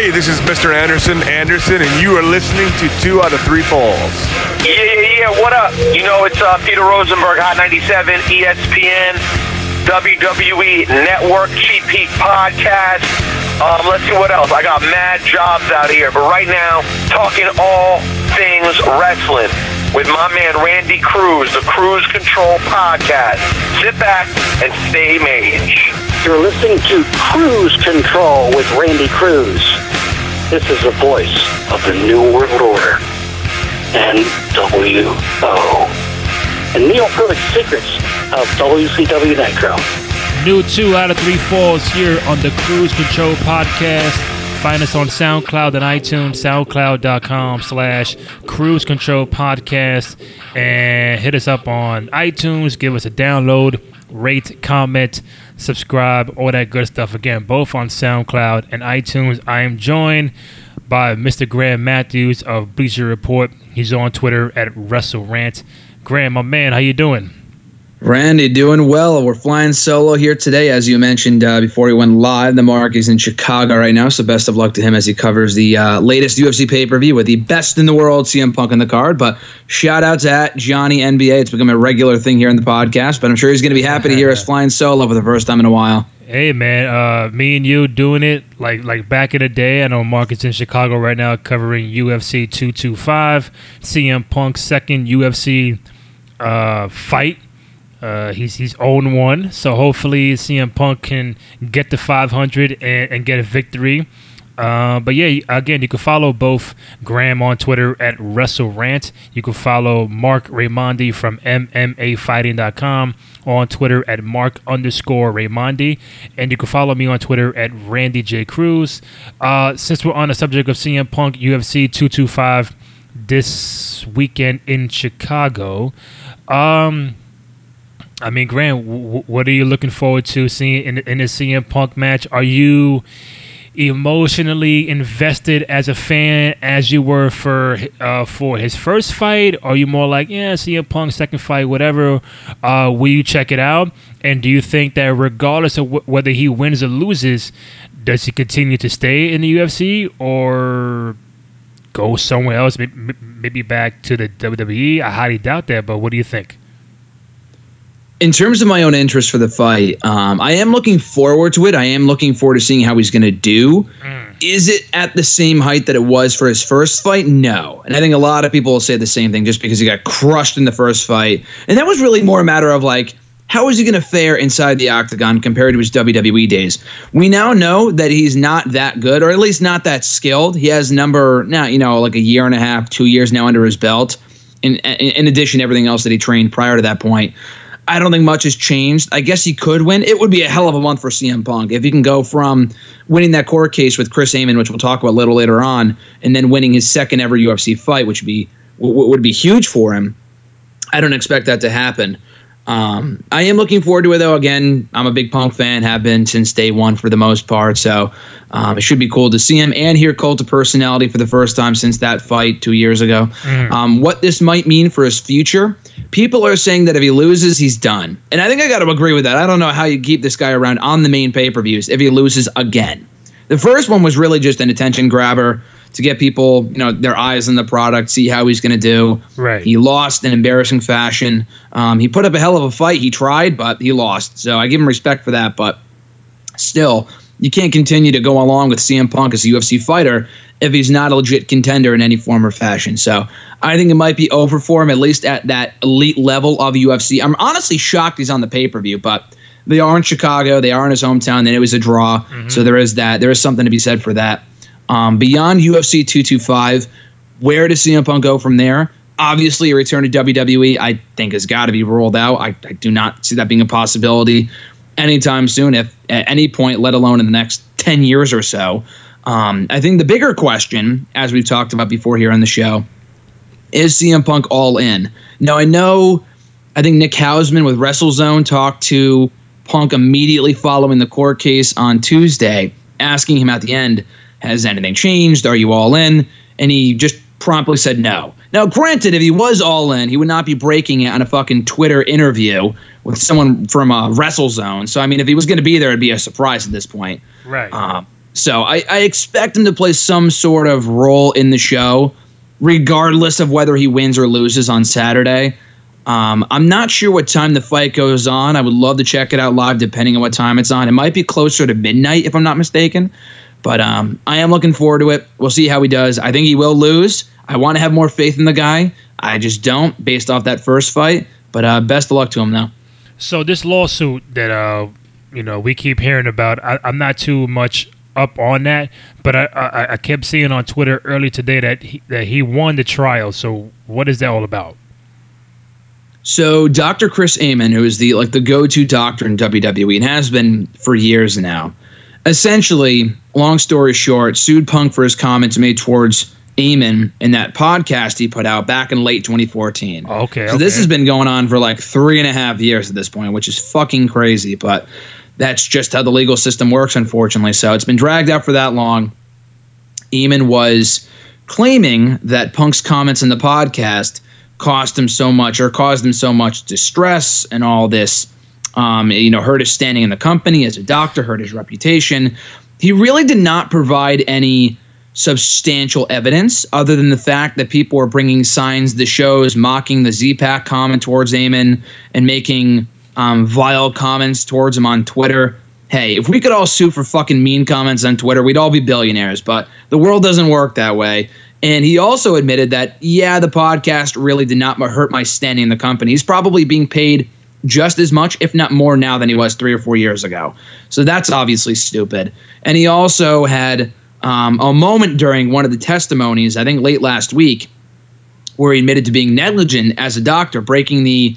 Hey, this is Mr. Anderson Anderson, and you are listening to Two Out of Three Falls. Yeah, yeah, yeah. What up? You know, it's uh, Peter Rosenberg, Hot 97, ESPN, WWE Network, Cheap Heat Podcast. Um, let's see what else. I got mad jobs out here, but right now, talking all things wrestling with my man Randy Cruz, the Cruise Control Podcast. Sit back and stay mage. You're listening to Cruise Control with Randy Cruz. This is the voice of the New World Order. NWO. And Neil Secrets of WCW Nitro. New two out of three falls here on the Cruise Control Podcast. Find us on SoundCloud and iTunes, soundcloud.com slash cruise control podcast. And hit us up on iTunes. Give us a download, rate, comment, subscribe, all that good stuff. Again, both on SoundCloud and iTunes. I am joined by Mr. Graham Matthews of Bleacher Report. He's on Twitter at WrestleRant. Graham, my man, how you doing? Randy, doing well. We're flying solo here today, as you mentioned uh, before he went live. The Mark is in Chicago right now, so best of luck to him as he covers the uh, latest UFC pay per view with the best in the world, CM Punk on the card. But shout out to at Johnny NBA. It's become a regular thing here in the podcast, but I'm sure he's going to be happy to hear us flying solo for the first time in a while. Hey man, uh, me and you doing it like like back in the day. I know Marc is in Chicago right now covering UFC 225, CM Punk's second UFC uh, fight uh, he's he's owned one, so hopefully CM Punk can get to 500 and, and get a victory. Uh, but yeah, again, you can follow both Graham on Twitter at WrestleRant. You can follow Marc Raimondi from MMAfighting.com on Twitter at Marc underscore Raimondi. And you can follow me on Twitter at Randy J. Cruz. Uh, since we're on the subject of CM Punk UFC 225 this weekend in Chicago, um, I mean, Grant, w- what are you looking forward to seeing in, in the CM Punk match? Are you emotionally invested as a fan as you were for uh, for his first fight? Are you more like, yeah, CM Punk second fight, whatever? Uh, will you check it out? And do you think that regardless of whether he wins or loses, does he continue to stay in the UFC or go somewhere else? Maybe back to the WWE? I highly doubt that. But what do you think? In terms of my own interest for the fight, um, I am looking forward to it. I am looking forward to seeing how he's going to do. Mm. Is it at the same height that it was for his first fight? No. And I think a lot of people will say the same thing just because he got crushed in the first fight. And that was really more a matter of like, how is he going to fare inside the octagon compared to his WWE days? We now know that he's not that good, or at least not that skilled. He has number now, you know, like a year and a half, two years now under his belt. In, in addition to everything else that he trained prior to that point. I don't think much has changed. I guess he could win. It would be a hell of a month for CM Punk if he can go from winning that court case with Chris Amann, which we'll talk about a little later on, and then winning his second ever UFC fight, which would be would be huge for him. I don't expect that to happen. Um, I am looking forward to it though. Again, I'm a big Punk fan, have been since day one for the most part. So um, it should be cool to see him and hear Cult of Personality for the first time since that fight two years ago. Mm. Um, what this might mean for his future, people are saying that if he loses, he's done. And I think I got to agree with that. I don't know how you keep this guy around on the main pay per views if he loses again. The first one was really just an attention grabber to get people, you know, their eyes on the product, see how he's going to do. Right. He lost in embarrassing fashion. Um, he put up a hell of a fight. He tried, but he lost. So I give him respect for that. But still, you can't continue to go along with CM Punk as a UFC fighter if he's not a legit contender in any form or fashion. So I think it might be over for him, at least at that elite level of UFC. I'm honestly shocked he's on the pay per view, but they are in Chicago. They are in his hometown. and it was a draw. Mm-hmm. So there is that. There is something to be said for that. Um, beyond UFC 225, where does CM Punk go from there? Obviously, a return to WWE, I think, has got to be ruled out. I, I do not see that being a possibility anytime soon, if at any point, let alone in the next 10 years or so. Um, I think the bigger question, as we've talked about before here on the show, is CM Punk all in? Now, I know, I think Nick Hausman with WrestleZone talked to Punk immediately following the court case on Tuesday, asking him at the end, has anything changed? Are you all in? And he just promptly said no. Now, granted, if he was all in, he would not be breaking it on a fucking Twitter interview with someone from a WrestleZone. So, I mean, if he was going to be there, it'd be a surprise at this point. Right. Um, So I, I expect him to play some sort of role in the show, regardless of whether he wins or loses on Saturday. Um, I'm not sure what time the fight goes on. I would love to check it out live, depending on what time it's on. It might be closer to midnight, if I'm not mistaken. But um, I am looking forward to it. We'll see how he does. I think he will lose. I want to have more faith in the guy. I just don't, based off that first fight. But uh, best of luck to him, though. So this lawsuit that uh, you know we keep hearing about, I, I'm not too much up on that, but I, I, I kept seeing on Twitter early today that he, that he won the trial. So what is that all about? So Dr. Chris Amann, who is the like the go-to doctor in WWE and has been for years now, essentially, long story short, sued Punk for his comments made towards Amann in that podcast he put out back in late 2014. Okay, So this has been going on for like three and a half years at this point, which is fucking crazy. But that's just how the legal system works, unfortunately. So it's been dragged out for that long. Amann was claiming that Punk's comments in the podcast cost him so much or caused him so much distress and all this. Um, you know, hurt his standing in the company as a doctor, hurt his reputation. He really did not provide any substantial evidence other than the fact that people were bringing signs the shows, mocking the Z-Pack comment towards Amann and making um, vile comments towards him on Twitter. Hey, if we could all sue for fucking mean comments on Twitter, we'd all be billionaires, but the world doesn't work that way. And he also admitted that, yeah, the podcast really did not hurt my standing in the company. He's probably being paid just as much, if not more, now than he was three or four years ago. So that's obviously stupid. And he also had um, a moment during one of the testimonies, I think late last week, where he admitted to being negligent as a doctor, breaking the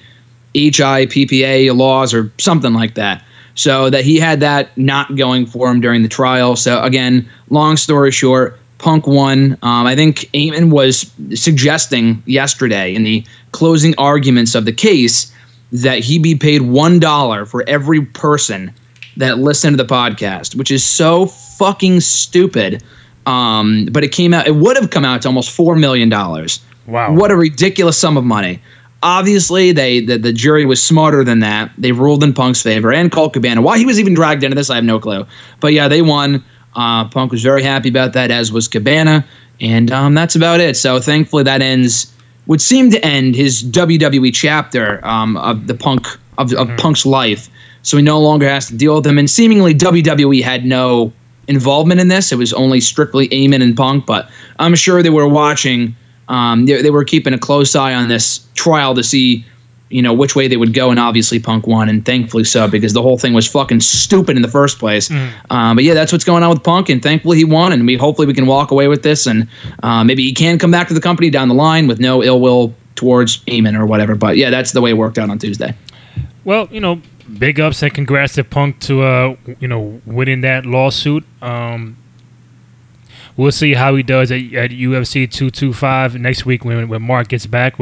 HIPAA laws or something like that. So that he had that not going for him during the trial. So again, long story short, Punk won. Um, I think Amann was suggesting yesterday in the closing arguments of the case that he be paid one dollar for every person that listened to the podcast, which is so fucking stupid. Um, but it came out. It would have come out to almost four million dollars. Wow. What a ridiculous sum of money. Obviously, they the, the jury was smarter than that. They ruled in Punk's favor and Colt Cabana. Why he was even dragged into this, I have no clue. But yeah, they won. Uh, Punk was very happy about that, as was Cabana, and um, that's about it. So thankfully, that ends. Would seem to end his WWE chapter um, of the Punk of, of Punk's life. So he no longer has to deal with them, and seemingly WWE had no involvement in this. It was only strictly Amann and Punk, but I'm sure they were watching. Um, they, they were keeping a close eye on this trial to see, you know, which way they would go, and obviously Punk won, and thankfully so because the whole thing was fucking stupid in the first place. Um, but yeah, that's what's going on with Punk, and thankfully he won, and we hopefully we can walk away with this, and uh, maybe he can come back to the company down the line with no ill will towards Amann or whatever. But yeah, that's the way it worked out on Tuesday. Well, you know, big ups and congrats to Punk to uh, you know winning that lawsuit. Um, we'll see how he does at, at UFC 225 next week when when Marc gets back.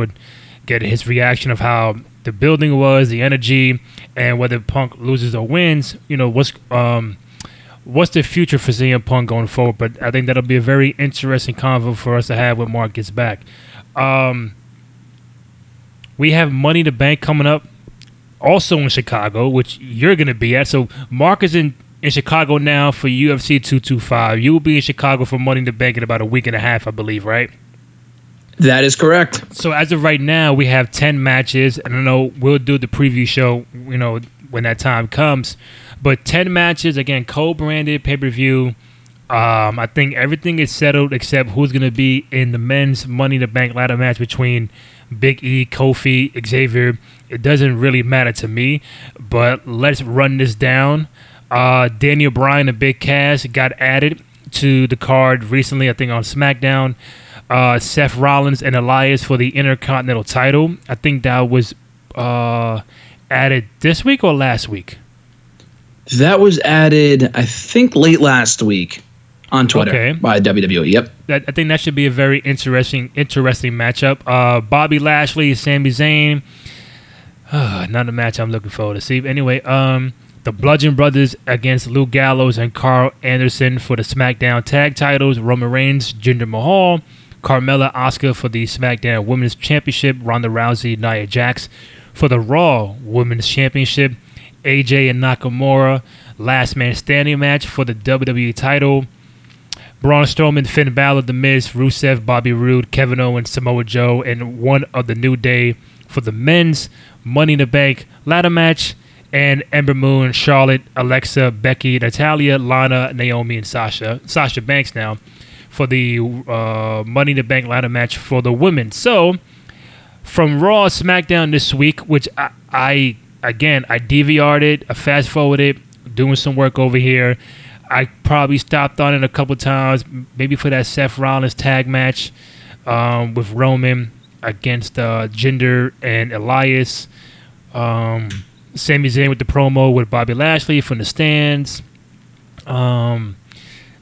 Get his reaction of how the building was, the energy, and whether Punk loses or wins. You know what's um what's the future for CM Punk going forward. But I think that'll be a very interesting convo for us to have when Marc gets back. Um, we have Money in the Bank coming up also in Chicago, which you're going to be at. So Marc is in, in Chicago now for UFC 225. You will be in Chicago for Money in the Bank in about a week and a half, I believe, right? That is correct. So as of right now, we have 10 matches. And I know we'll do the preview show, you know, when that time comes. But 10 matches, again, co-branded pay-per-view. Um, I think everything is settled except who's going to be in the men's Money in the Bank ladder match between Big E, Kofi, Xavier. It doesn't really matter to me, but let's run this down. Uh, Daniel Bryan and Big Cass got added to the card recently, I think on SmackDown. Uh, Seth Rollins and Elias for the Intercontinental title. I think that was uh, added this week or last week. That was added, I think, late last week on Twitter Okay. by WWE. Yep. that, I think that should be a very interesting interesting matchup. Uh, Bobby Lashley, Sami Zayn. not a match I'm looking forward to see. Anyway, um, the Bludgeon Brothers against Luke Gallows and Karl Anderson for the SmackDown Tag Titles. Roman Reigns, Jinder Mahal, Carmella, Asuka for the SmackDown Women's Championship. Ronda Rousey, Nia Jax for the Raw Women's Championship. AJ and Nakamura, last man standing match for the WWE title. Braun Strowman, Finn Balor, The Miz, Rusev, Bobby Roode, Kevin Owens, Samoa Joe, and one of the New Day for the men's Money in the Bank ladder match. And Ember Moon, Charlotte, Alexa, Becky, Natalya, Lana, Naomi, and Sasha. Sasha Banks now for the uh, Money in the Bank ladder match for the women. So, from Raw SmackDown this week, which I, I again I DVR'd it, I fast forwarded, doing some work over here. I probably stopped on it a couple times, maybe for that Seth Rollins tag match um, with Roman against uh, Jinder and Elias. Um, Sami Zayn with the promo with Bobby Lashley from the stands. Um,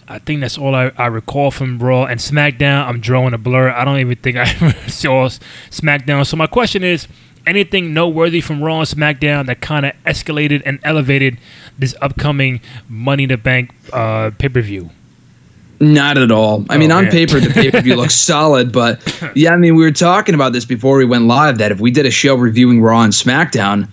I think that's all I, I recall from Raw and SmackDown. I'm drawing a blur. I don't even think I saw SmackDown. So my question is, anything noteworthy from Raw and SmackDown that kind of escalated and elevated this upcoming Money in the Bank uh, pay per view? Not at all. I mean, Oh, on man. paper, the pay per view looks solid, but yeah, I mean, we were talking about this before we went live that if we did a show reviewing Raw and SmackDown,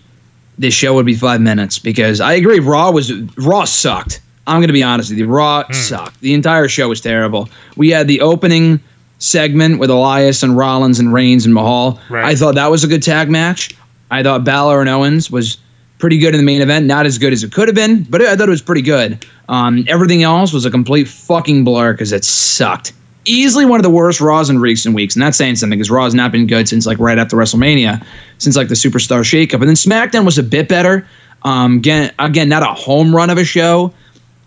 this show would be five minutes because I agree, Raw was Raw sucked. I'm going to be honest with you, Raw Hmm. sucked. The entire show was terrible. We had the opening segment with Elias and Rollins and Reigns and Mahal. Right. I thought that was a good tag match. I thought Balor and Owens was pretty good in the main event. Not as good as it could have been, but I thought it was pretty good. Um, everything else was a complete fucking blur because it sucked. Easily one of the worst Raws in recent weeks, and that's saying something because Raw has not been good since like right after WrestleMania, since like the Superstar Shakeup. And then SmackDown was a bit better. Um, again, again, not a home run of a show.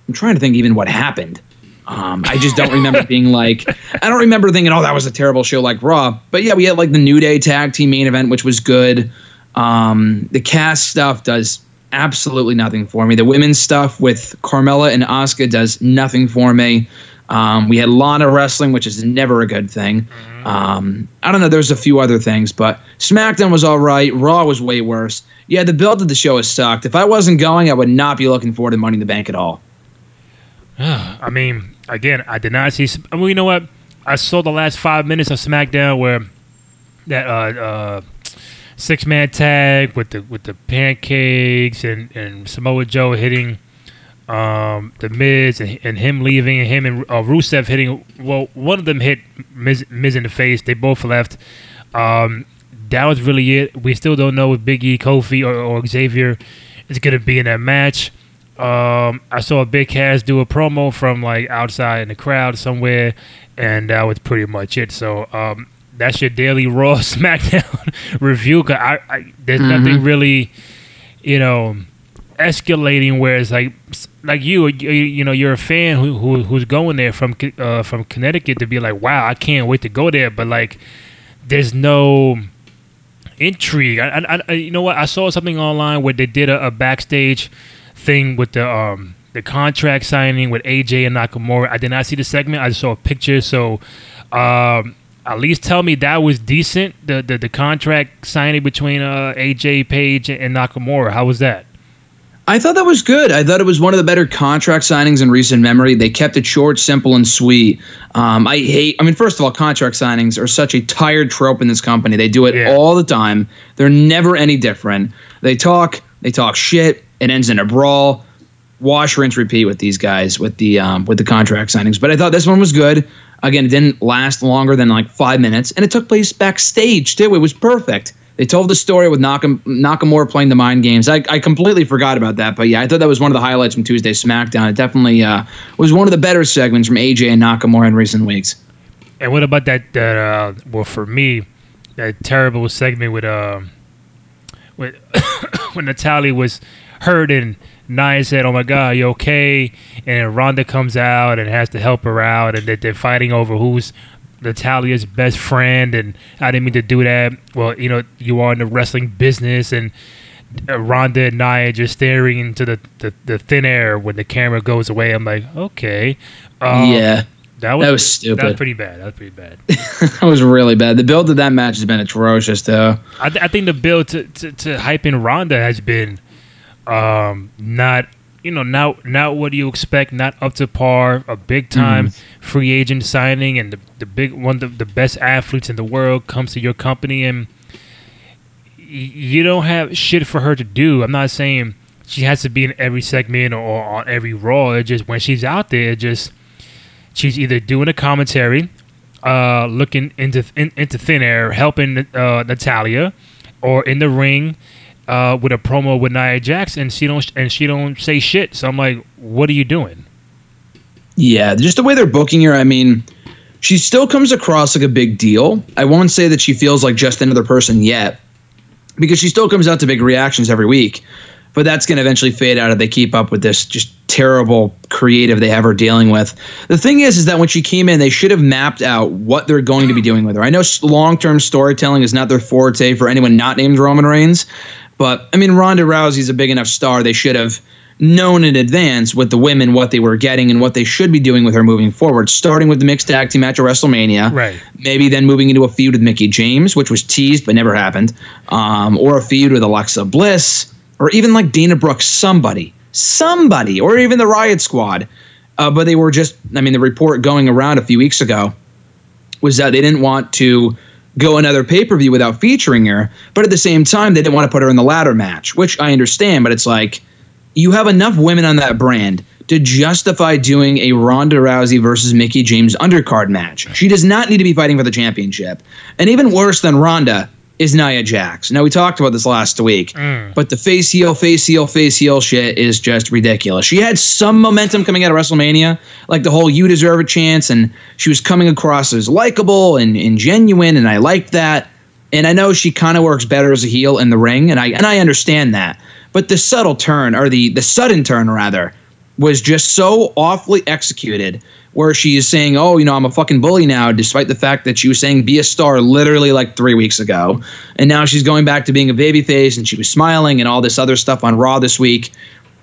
I'm trying to think even what happened. Um, I just don't remember being like, I don't remember thinking, oh, that was a terrible show like Raw. But yeah, we had like the New Day tag team main event, which was good. Um, the cast stuff does absolutely nothing for me. The women's stuff with Carmella and Asuka does nothing for me. Um, we had Lana wrestling, which is never a good thing. Um, I don't know. There's a few other things, but SmackDown was all right. Raw was way worse. Yeah, the build of the show has sucked. If I wasn't going, I would not be looking forward to Money in the Bank at all. I mean, again, I did not see. I mean, you know what? I saw the last five minutes of SmackDown where that uh, uh, six man tag with the with the pancakes and, and Samoa Joe hitting um, the Miz and, and him leaving and him and uh, Rusev hitting. Well, one of them hit Miz, Miz in the face. They both left. Um, that was really it. We still don't know if Big E, Kofi, or, or Xavier is going to be in that match. Um, I saw Big Cass do a promo from like outside in the crowd somewhere, and that was pretty much it. So um, that's your daily Raw SmackDown review. 'cause I, I there's nothing really, you know, escalating where it's like like you you, you know you're a fan who, who who's going there from uh, from Connecticut to be like wow I can't wait to go there, but like there's no intrigue. I, I, I you know what I saw something online where they did a, a backstage thing with the um the contract signing with AJ and Nakamura. I did not see the segment. I just saw a picture. So um at least tell me that was decent. The the, the contract signing between uh AJ Page and Nakamura. How was that? I thought that was good. I thought it was one of the better contract signings in recent memory. They kept it short, simple, and sweet. Um, I hate. I mean, first of all, contract signings are such a tired trope in this company. They do it Yeah. all the time. They're never any different. They talk. They talk shit. It ends in a brawl. Wash, rinse, repeat with these guys with the um, with the contract signings. But I thought this one was good. Again, it didn't last longer than like five minutes, and it took place backstage too. It was perfect. They told the story with Nakam- Nakamura playing the mind games. I, I completely forgot about that, but yeah, I thought that was one of the highlights from Tuesday's SmackDown. It definitely uh, was one of the better segments from AJ and Nakamura in recent weeks. And what about that? That uh, well, for me, that terrible segment with uh, with when Natalya was hurt and Nia said, "Oh my God, you okay?" And Ronda comes out and has to help her out, and that they're fighting over who's Natalya's best friend. And I didn't mean to do that. Well, you know, you are in the wrestling business, and uh, Ronda and Nia just staring into the, the, the thin air when the camera goes away. I'm like, okay, um, yeah, that was, that was That stupid. was pretty bad. That was pretty bad. that was really bad. The build of that match has been atrocious, though. I, th- I think the build to, to, to hype in Ronda has been um, not you know not not what do you expect, not up to par. A big time free agent signing and the, the big one of the best athletes in the world comes to your company and you don't have shit for her to do. I'm not saying she has to be in every segment or on every Raw. It just when she's out there, just she's either doing a commentary, uh, looking into in, into thin air, helping uh, Natalya, or in the ring uh, with a promo with Nia Jax, and she don't and she don't say shit. So I'm like, what are you doing? Yeah, just the way they're booking her. I mean, she still comes across like a big deal. I won't say that she feels like just another person yet, because she still comes out to big reactions every week. But that's going to eventually fade out if they keep up with this just terrible creative they have her dealing with. The thing is, is that when she came in, they should have mapped out what they're going to be doing with her. I know long term storytelling is not their forte for anyone not named Roman Reigns, but I mean, Ronda Rousey's a big enough star. They should have known in advance with the women what they were getting and what they should be doing with her moving forward, starting with the mixed tag team match at WrestleMania. Right. Maybe then moving into a feud with Mickie James, which was teased but never happened, um, or a feud with Alexa Bliss, or even like Dana Brooks, somebody, somebody, or even the Riot Squad. Uh, but they were just, I mean, the report going around a few weeks ago was that they didn't want to go another pay per view without featuring her. But at the same time, they didn't want to put her in the ladder match, which I understand. But it's like you have enough women on that brand to justify doing a Ronda Rousey versus Mickie James undercard match. She does not need to be fighting for the championship. And even worse than Ronda is Nia Jax. Now we talked about this last week, mm. but the face heel, face heel, face heel shit is just ridiculous. She had some momentum coming out of WrestleMania, like the whole "you deserve a chance," and she was coming across as likable and, and genuine, and I liked that. And I know she kind of works better as a heel in the ring, and I and I understand that. But the subtle turn, or the the sudden turn rather, was just so awfully executed where she is saying, "Oh, you know, I'm a fucking bully now," despite the fact that she was saying "be a star" literally like three weeks ago, and now she's going back to being a babyface, and she was smiling and all this other stuff on Raw this week.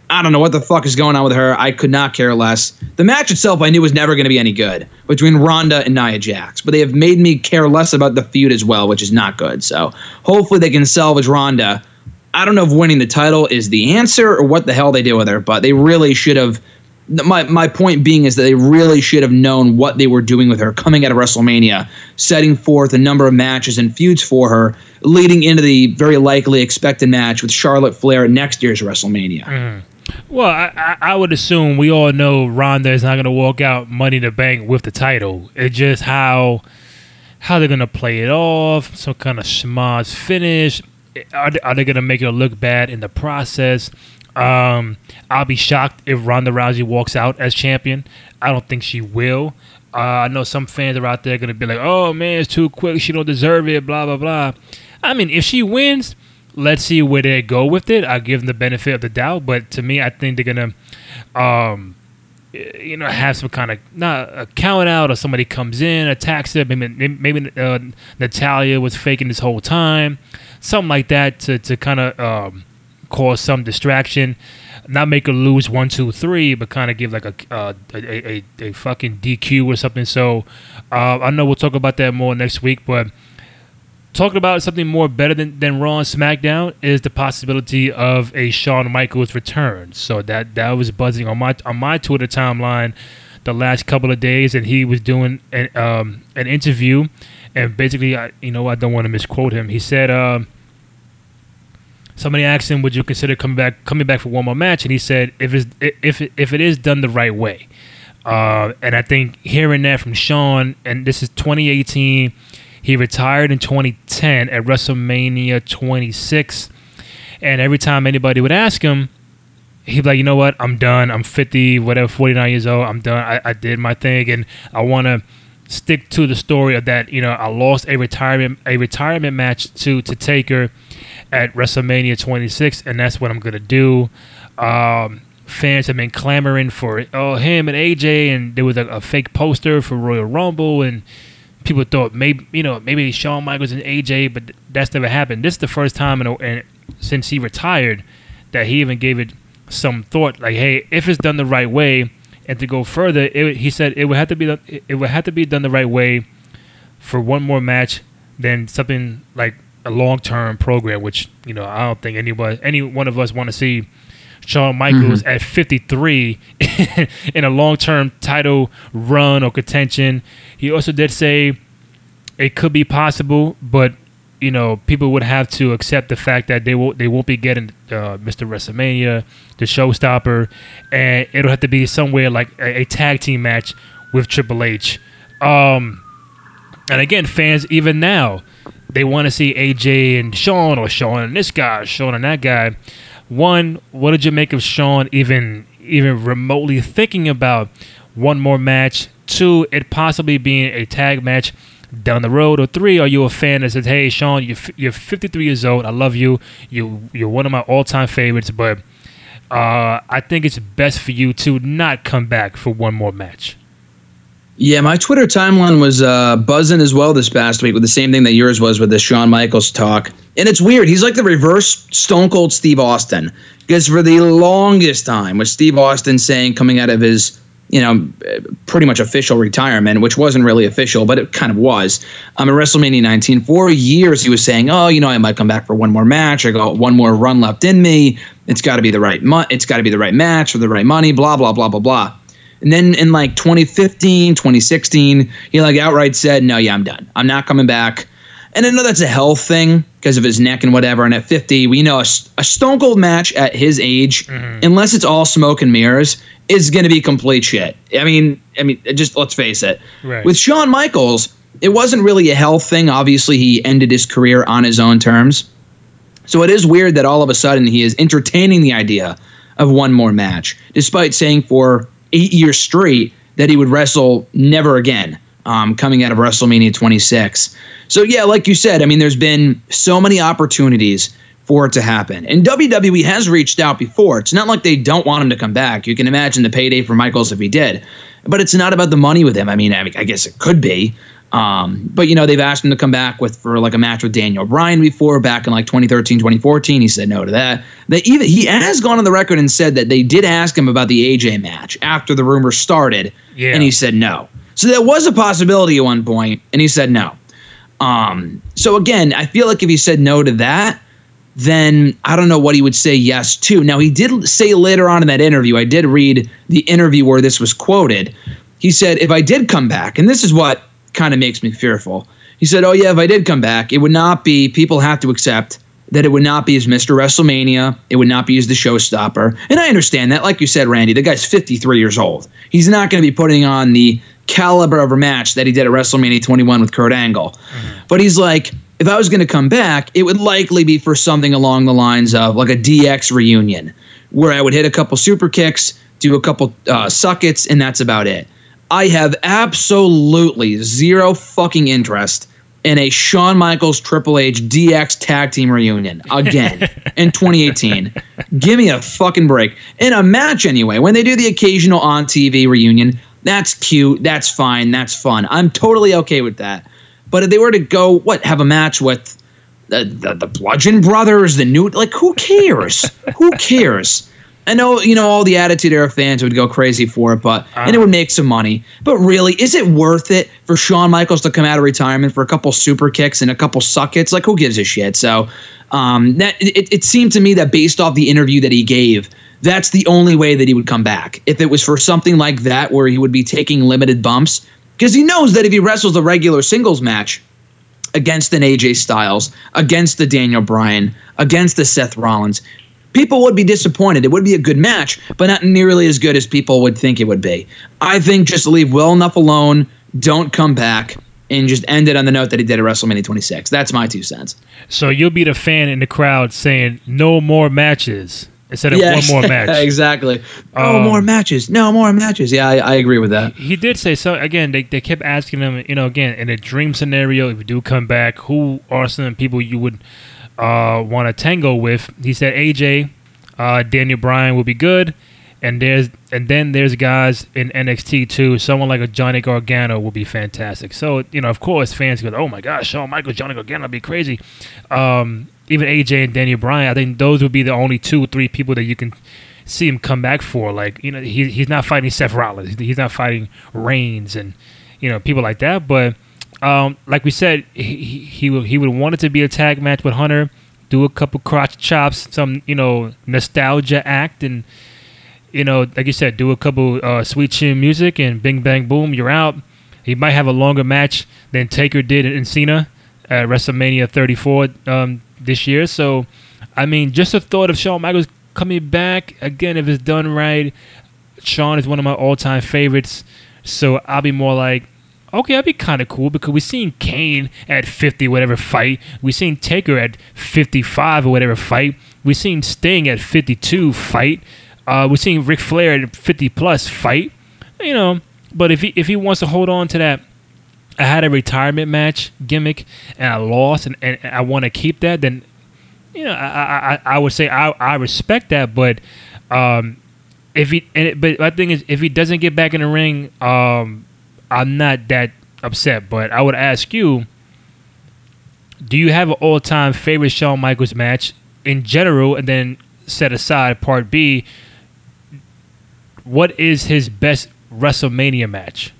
I don't know what the fuck is going on with her. I could not care less. The match itself, I knew was never going to be any good between Ronda and Nia Jax, but they have made me care less about the feud as well, which is not good. So hopefully they can salvage Ronda. I don't know if winning the title is the answer or what the hell they did with her, but they really should have my my point being is that they really should have known what they were doing with her coming out of WrestleMania, setting forth a number of matches and feuds for her, leading into the very likely expected match with Charlotte Flair at next year's WrestleMania. Mm. Well, I, I, I would assume we all know Ronda is not going to walk out Money in the Bank with the title. It's just how how they're going to play it off, some kind of schmoz finish. Are are they going to make her look bad in the process? Um, I'll be shocked if Ronda Rousey walks out as champion. I don't think she will. Uh, I know some fans are out there going to be like, "Oh man, it's too quick. She don't deserve it." Blah blah blah. I mean, if she wins, let's see where they go with it. I give them the benefit of the doubt, but to me, I think they're gonna, um, you know, have some kind of not a count out or somebody comes in, attacks it. Maybe maybe uh, Natalya was faking this whole time, something like that to to kind of um, cause some distraction. Not make her lose one, two, three, but kind of give like a, uh, a, a a fucking DQ or something. So uh, I know we'll talk about that more next week, but talking about something more better than, than Raw and SmackDown is the possibility of a Shawn Michaels return. So that that was buzzing on my on my Twitter timeline the last couple of days, and he was doing an um, an interview, and basically, I, you know, I don't want to misquote him. He said. Uh, Somebody asked him, "Would you consider coming back coming back for one more match?" And he said, "If it's if if it is done the right way." Uh, and I think hearing that from Shawn, and this is 2018, he retired in 2010 at WrestleMania 26. And every time anybody would ask him, he'd be like, you know what? I'm done. I'm 50, whatever, 49 years old. I'm done. I, I did my thing, and I want to stick to the story of that. You know, I lost a retirement a retirement match to to Taker at WrestleMania 26, and that's what I'm gonna do. Um, fans have been clamoring for oh him and AJ, and there was a, a fake poster for Royal Rumble, and people thought maybe you know maybe Shawn Michaels and AJ, but that's never happened. This is the first time in a, in, since he retired that he even gave it some thought. Like, hey, if it's done the right way, and to go further, it, he said it would have to be done- it would have to be done the right way for one more match than something like a long term program. Which you know I don't think anybody any one of us want to see. Shawn Michaels mm-hmm. at 53 in a long term title run or contention. He also did say it could be possible, but you know, people would have to accept the fact that they will they won't be getting uh, Mr. WrestleMania, the Showstopper, and it'll have to be somewhere like a, a tag team match with Triple H. Um, and again, fans even now they want to see AJ and Shawn or Shawn and this guy, Shawn and that guy. One, what did you make of Shawn even even remotely thinking about one more match? Two, it possibly being a tag match down the road? Or three, are you a fan that says, "Hey, Shawn, you're, you're 53 years old. I love you. You you're one of my all-time favorites, but uh, I think it's best for you to not come back for one more match." Yeah, my Twitter timeline was uh, buzzing as well this past week with the same thing that yours was with the Shawn Michaels talk. And it's weird. He's like the reverse Stone Cold Steve Austin. Because for the longest time, with Steve Austin saying coming out of his you know, pretty much official retirement, which wasn't really official, but it kind of was. Um, at WrestleMania 19, for years he was saying, "Oh, you know, I might come back for one more match. I got one more run left in me. It's got to be the right, mo- it's got to be the right match for the right money. Blah blah blah blah blah." And then in like 2015, 2016, he like outright said, "No, yeah, I'm done. I'm not coming back." And I know that's a health thing because of his neck and whatever. And at 50, we know a, a Stone Cold match at his age, mm-hmm. unless it's all smoke and mirrors, is going to be complete shit. I mean, I mean, just let's face it. Right. With Shawn Michaels, it wasn't really a health thing. Obviously, he ended his career on his own terms. So it is weird that all of a sudden he is entertaining the idea of one more match, despite saying for eight years straight that he would wrestle never again um, coming out of WrestleMania 26. So, yeah, like you said, I mean, there's been so many opportunities for it to happen. And WWE has reached out before. It's not like they don't want him to come back. You can imagine the payday for Michaels if he did. But it's not about the money with him. I mean, I, mean, I guess it could be. Um, but you know, they've asked him to come back with for like a match with Daniel Bryan before back in like 2013, 2014. He said no to that. They even he has gone on the record and said that they did ask him about the AJ match after the rumor started, yeah. and he said no. So that was a possibility at one point, and he said no. Um, so again, I feel like if he said no to that, then I don't know what he would say yes to. Now, he did say later on in that interview, I did read the interview where this was quoted. He said, if I did come back, and this is what kind of makes me fearful. He said, Oh, yeah, if I did come back, it would not be, people have to accept that it would not be as Mr. WrestleMania. It would not be as the showstopper. And I understand that. Like you said, Randy, the guy's 53 years old. He's not going to be putting on the caliber of a match that he did at WrestleMania 21 with Kurt Angle. Mm-hmm. But he's like, if I was going to come back, it would likely be for something along the lines of like a DX reunion, where I would hit a couple super kicks, do a couple uh, suckets, and that's about it. I have absolutely zero fucking interest in a Shawn Michaels Triple H DX tag team reunion again in 2018. Give me a fucking break. In a match, anyway, when they do the occasional on TV reunion, that's cute. That's fine. That's fun. I'm totally okay with that. But if they were to go, what, have a match with the, the, the Bludgeon Brothers, the new, like, who cares? who cares? I know, you know, all the Attitude Era fans would go crazy for it, but uh, and it would make some money. But really, is it worth it for Shawn Michaels to come out of retirement for a couple super kicks and a couple suckets? Like, who gives a shit? So, um, that it, it seemed to me that based off the interview that he gave, that's the only way that he would come back. If it was for something like that, where he would be taking limited bumps, because he knows that if he wrestles a regular singles match against an AJ Styles, against the Daniel Bryan, against the Seth Rollins, people would be disappointed. It would be a good match, but not nearly as good as people would think it would be. I think just leave well enough alone, don't come back, and just end it on the note that he did at WrestleMania 26. That's my two cents. So you'll be the fan in the crowd saying no more matches instead of yes, one more match. exactly. No um, more matches. No more matches. Yeah, I, I, agree with that. He did say so. Again, they, they kept asking him, you know, again, in a dream scenario, if you do come back, who are some people you would – uh, want to tango with. He said AJ, uh, Daniel Bryan would be good, and there's and then there's guys in NXT too. Someone like a Johnny Gargano would be fantastic. So you know, of course, fans go, "Oh my gosh, Shawn Michaels, Johnny Gargano will be crazy." Um, even AJ and Daniel Bryan, I think those would be the only two or three people that you can see him come back for. Like you know, he, he's not fighting Seth Rollins, he's not fighting Reigns, and you know people like that, but um, like we said, he he would, he would want it to be a tag match with Hunter, do a couple crotch chops, some you know nostalgia act, and you know, like you said, do a couple uh, sweet chin music, and bing bang boom, you're out. He might have a longer match than Taker did in Cena at WrestleMania 34 um, this year. So, I mean, just the thought of Shawn Michaels coming back again, if it's done right, Shawn is one of my all-time favorites. So I'll be more like, okay, that'd be kind of cool because we've seen Kane at 50 whatever fight. We've seen Taker at 55 or whatever fight. We've seen Sting at 52 fight. Uh, we've seen Ric Flair at 50 plus fight. You know, but if he if he wants to hold on to that, I had a retirement match gimmick and I lost, and, and I want to keep that, then you know I I, I would say I, I respect that, but um, if he and it, but my thing is if he doesn't get back in the ring, um, I'm not that upset. But I would ask you, do you have an all time favorite Shawn Michaels match in general, and then set aside part B? What is his best WrestleMania match?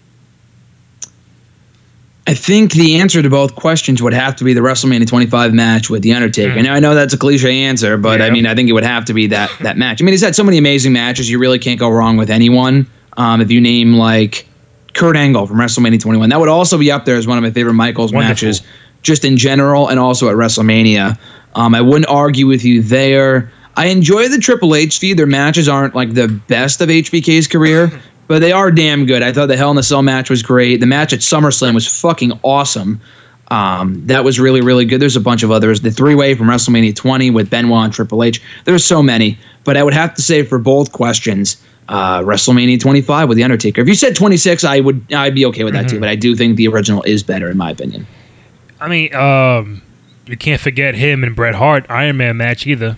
I think the answer to both questions would have to be the WrestleMania 25 match with The Undertaker. Mm. Now, I know that's a cliche answer, but I mean, I think it would have to be that that match. I mean, he's had so many amazing matches. You really can't go wrong with anyone. Um, if you name like Kurt Angle from WrestleMania 21, that would also be up there as one of my favorite Michaels Wonderful. matches, just in general and also at WrestleMania. Um, I wouldn't argue with you there. I enjoy the Triple H feud. Their matches aren't like the best of HBK's career, but they are damn good. I thought the Hell in a Cell match was great. The match at SummerSlam was fucking awesome. Um, that was really, really good. There's a bunch of others. The three way from WrestleMania 20 with Benoit and Triple H. There's so many, but I would have to say for both questions, uh, WrestleMania 25 with The Undertaker. If you said 26, I would I'd be okay with that too. But I do think the original is better in my opinion. I mean, um, you can't forget him and Bret Hart Iron Man match either.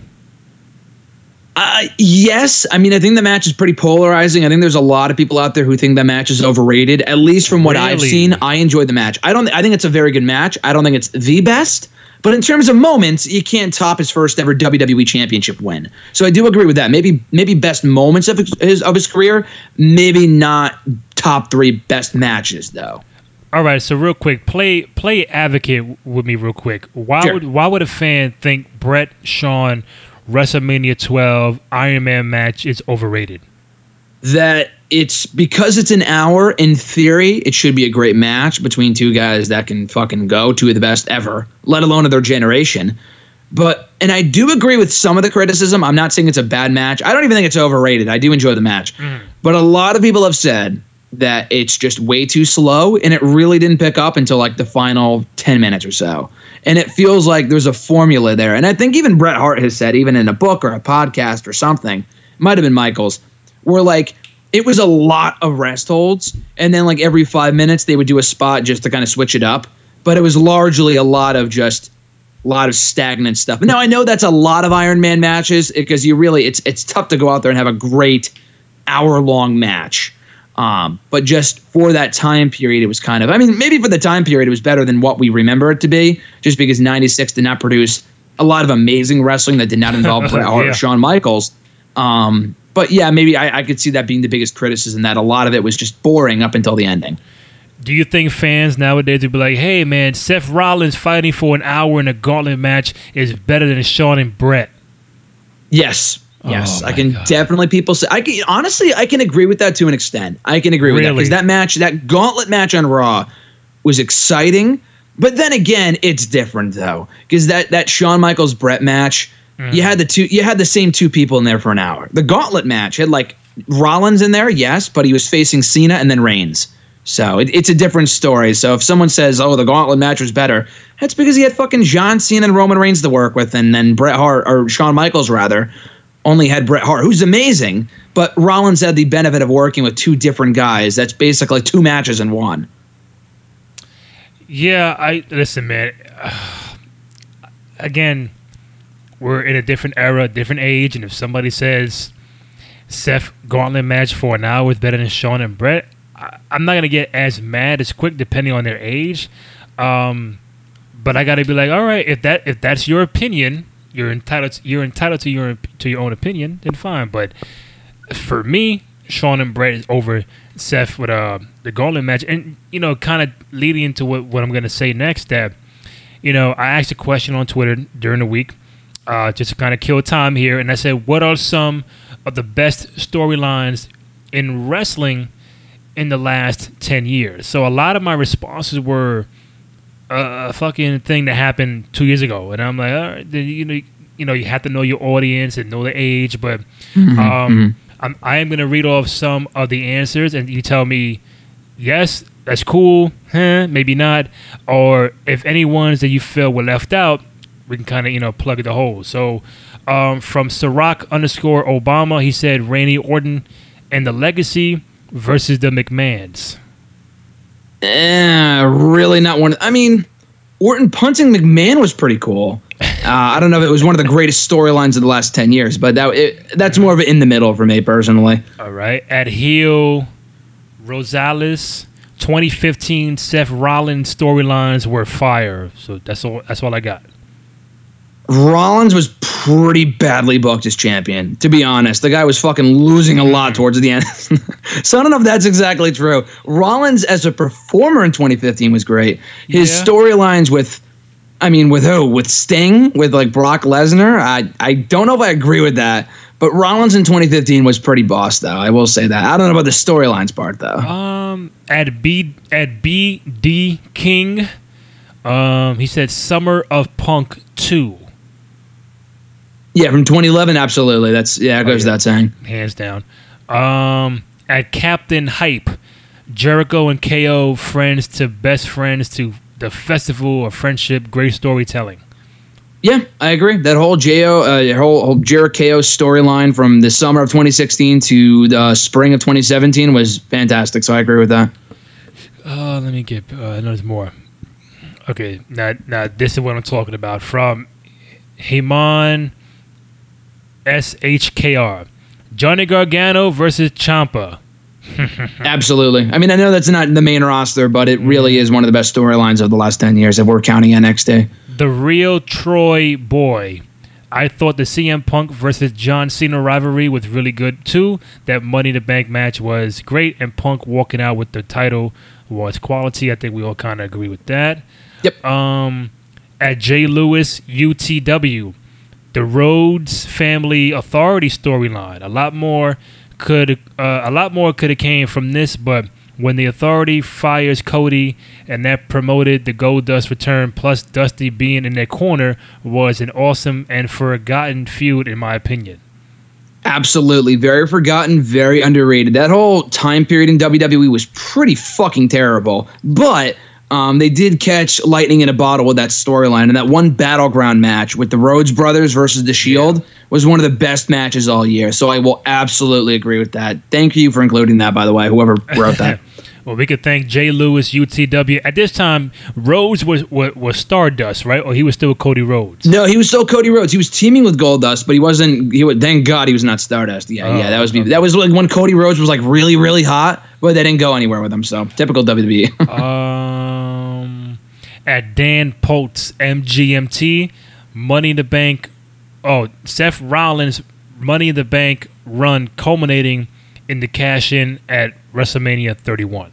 Uh, yes, I mean I think the match is pretty polarizing. I think there's a lot of people out there who think that match is overrated. At least from what I've seen, I enjoyed the match. I don't. I think it's a very good match. I don't think it's the best, but in terms of moments, you can't top his first ever WWE Championship win. So I do agree with that. Maybe maybe best moments of his of his career. Maybe not top three best matches though. All right, so real quick, play play advocate with me real quick. Why Sure. would why would a fan think Bret Shawn WrestleMania 12 Iron Man match is overrated? that it's because it's an hour in theory it should be a great match between two guys that can fucking go two of the best ever let alone of their generation. But and i do agree with some of the criticism. I'm not saying it's a bad match. I don't even think it's overrated. I do enjoy the match. Mm. But a lot of people have said that it's just way too slow and it really didn't pick up until like the final 10 minutes or so. And it feels like there's a formula there. And i think even bret hart has said even in a book or a podcast or something might have been michael's where like it was a lot of rest holds and then like every five minutes they would do a spot just to kind of switch it up. But it was largely a lot of just a lot of stagnant stuff. Now i know that's a lot of iron man matches because you really it's it's tough to go out there and have a great hour long match um, but just for that time period it was kind of i mean maybe for the time period it was better than what we remember it to be just because 96 did not produce a lot of amazing wrestling that did not involve Bret Hart Yeah. or Shawn Michaels. Um, but yeah, maybe I, I could see that being the biggest criticism that a lot of it was just boring up until the ending. Do you think fans nowadays would be like, "Hey, man, Seth Rollins fighting for an hour in a gauntlet match is better than Shawn and Bret"? Yes. Yes, Oh, I can God. definitely people say I can honestly I can agree with that to an extent. I can agree with that because that match, that gauntlet match on Raw, was exciting. But then again, it's different though because that that Shawn Michaels Bret match, Mm. you had the two you had the same two people in there for an hour. The gauntlet match had like Rollins in there, yes, but he was facing Cena and then Reigns. So it, it's a different story. So if someone says, "Oh, the Gauntlet match was better," that's because he had fucking John Cena and Roman Reigns to work with, and then Bret Hart or Shawn Michaels rather only had Bret Hart, who's amazing, but Rollins had the benefit of working with two different guys. That's basically two matches in one. Yeah, I listen, man. Again, we're in a different era, different age, and if somebody says Seth Gauntlet match for an hour is better than Shawn and Bret, I, I'm not gonna get as mad as quick depending on their age. Um, but I gotta be like, all right, if that if that's your opinion, you're entitled to, you're entitled to your to your own opinion, then fine. But for me, Shawn and Bret is over Seth with uh, the Gauntlet match, and you know, kind of leading into what, what I'm gonna say next. That you know, I asked a question on Twitter during the week, uh, just to kind of kill time here, and I said, what are some of the best storylines in wrestling in the last ten years? So a lot of my responses were a, a fucking thing that happened two years ago, and I'm like, all right, then, you know, you know, you have to know your audience and know the age, but um, I'm, I am gonna read off some of the answers, and you tell me, yes, that's cool, huh, maybe not, or if any ones that you feel were left out, we can kind of you know plug the hole. So, um, from Ciroc underscore Obama, he said Randy Orton and the Legacy versus the McMahons. Eh, really not one. I mean, Orton punting McMahon was pretty cool. Uh, I don't know if it was one of the greatest storylines of the last ten years, but that it, that's more of an in the middle for me personally. All right, at heel Rosales. 2015 Seth Rollins storylines were fire. So that's all. That's all I got. Rollins was pretty badly booked as champion, to be honest. The guy was fucking losing a lot towards the end. so I don't know if that's exactly true. Rollins as a performer in 2015 was great. His Yeah. storylines with, I mean, with who? With Sting? With like Brock Lesnar? I, I don't know if I agree with that. But Rollins in 2015 was pretty boss, though. I will say that. I don't know about the storylines part, though. Um, at B at BD King, um, he said Summer of Punk two, yeah, from 2011, absolutely. That's yeah, it goes yeah. without saying. hands down. Um, at Captain Hype, Jericho and KO friends to best friends to the festival of friendship, great storytelling. Yeah, I agree. That whole Jo, uh, whole, whole Jericho storyline from the summer of 2016 to the spring of 2017 was fantastic. So I agree with that. Uh, let me get. Uh, I know there's more. Okay, now now this is what I'm talking about from Heyman SHKR. Johnny Gargano versus Ciampa. Absolutely. I mean, I know that's not the main roster, but it really is one of the best storylines of the last 10 years if we're counting NXT. The real Troy boy. I thought the CM Punk versus John Cena rivalry was really good too. That Money in the Bank match was great, and Punk walking out with the title was quality. I think we all kind of agree with that. Yep. Um, at J. Lewis UTW, the Rhodes family authority storyline. A lot more could uh, a lot more could have came from this, but when the authority fires Cody and that promoted the Goldust return, plus Dusty being in their corner, was an awesome and forgotten feud, in my opinion. Absolutely. Very forgotten, very underrated. That whole time period in WWE was pretty fucking terrible. But um, they did catch lightning in a bottle with that storyline. And that one battleground match with the Rhodes brothers versus The Shield was one of the best matches all year. So I will absolutely agree with that. Thank you for including that, by the way, whoever wrote that. Well, we could thank Jay Lewis, UTW. At this time, Rhodes was, was was Stardust, right? Or he was still Cody Rhodes. No, he was still Cody Rhodes. He was teaming with Goldust, but he wasn't. He would. Thank God he was not Stardust. Yeah, Oh, yeah. That was me. That was like when Cody Rhodes was like really, really hot, but they didn't go anywhere with him. So typical. WWE. Um, at Dan Poltz MGMT, Money in the Bank. Oh, Seth Rollins Money in the Bank run culminating in the cash in at WrestleMania 31.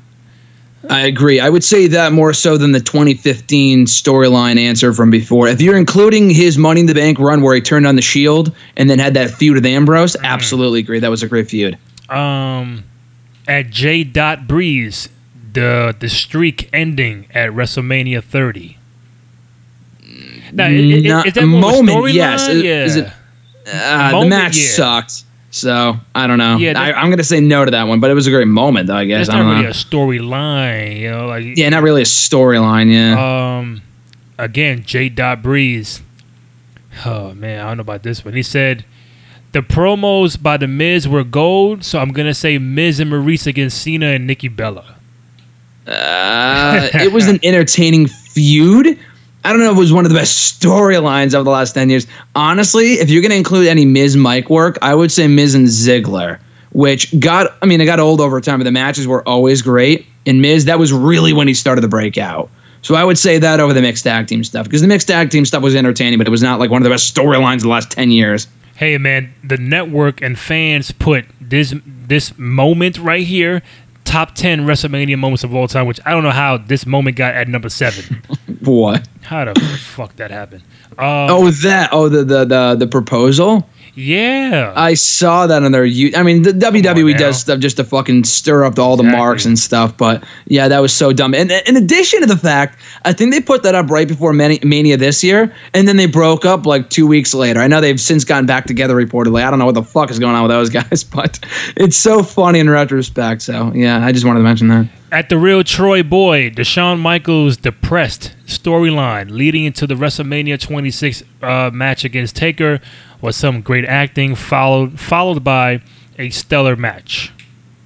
I agree. I would say that more so than the 2015 storyline answer from before. If you're including his Money in the Bank run where he turned on the Shield and then had that feud with Ambrose, absolutely agree. That was a great feud. Um, at J. Dot Breeze, the the streak ending at WrestleMania 30. Now, Not- is that more of a moment, yes. Is- yeah. is it- Uh, the match yeah. sucked. So I don't know. Yeah, I, I'm going to say no to that one, but it was a great moment, though. I guess It's I not don't really know. a storyline, you know. Like yeah, not really a storyline. Yeah. Um, again, J. Dot Breeze. Oh man, I don't know about this one. He said the promos by the Miz were gold, so I'm gonna say Miz and Maryse against Cena and Nikki Bella. Uh, it was an entertaining feud. I don't know if it was one of the best storylines of the last 10 years. Honestly, if you're going to include any Miz Mike work, I would say Miz and Ziggler, which got, I mean, it got old over time, but the matches were always great. And Miz, that was really when he started the breakout. So I would say that over the mixed tag team stuff because the mixed tag team stuff was entertaining, but it was not like one of the best storylines of the last 10 years. Hey man, the network and fans put this this moment right here top ten WrestleMania moments of all time. Which I don't know how this moment got at number seven. What? How the fuck that happened? Um, Oh, that. Oh, the, the, the, the proposal? Yeah. I saw that on their. I mean, the WWE does stuff just to fucking stir up all the Exactly. marks and stuff. But yeah, that was so dumb. And and in addition to the fact, I think they put that up right before Mania this year, and then they broke up like two weeks later. I know they've since gotten back together reportedly. I don't know what the fuck is going on with those guys, but it's so funny in retrospect. So yeah, I just wanted to mention that. At the real Troy Boy, Deshaun Michaels depressed storyline leading into the WrestleMania 26 uh, match against Taker was some great acting followed followed by a stellar match.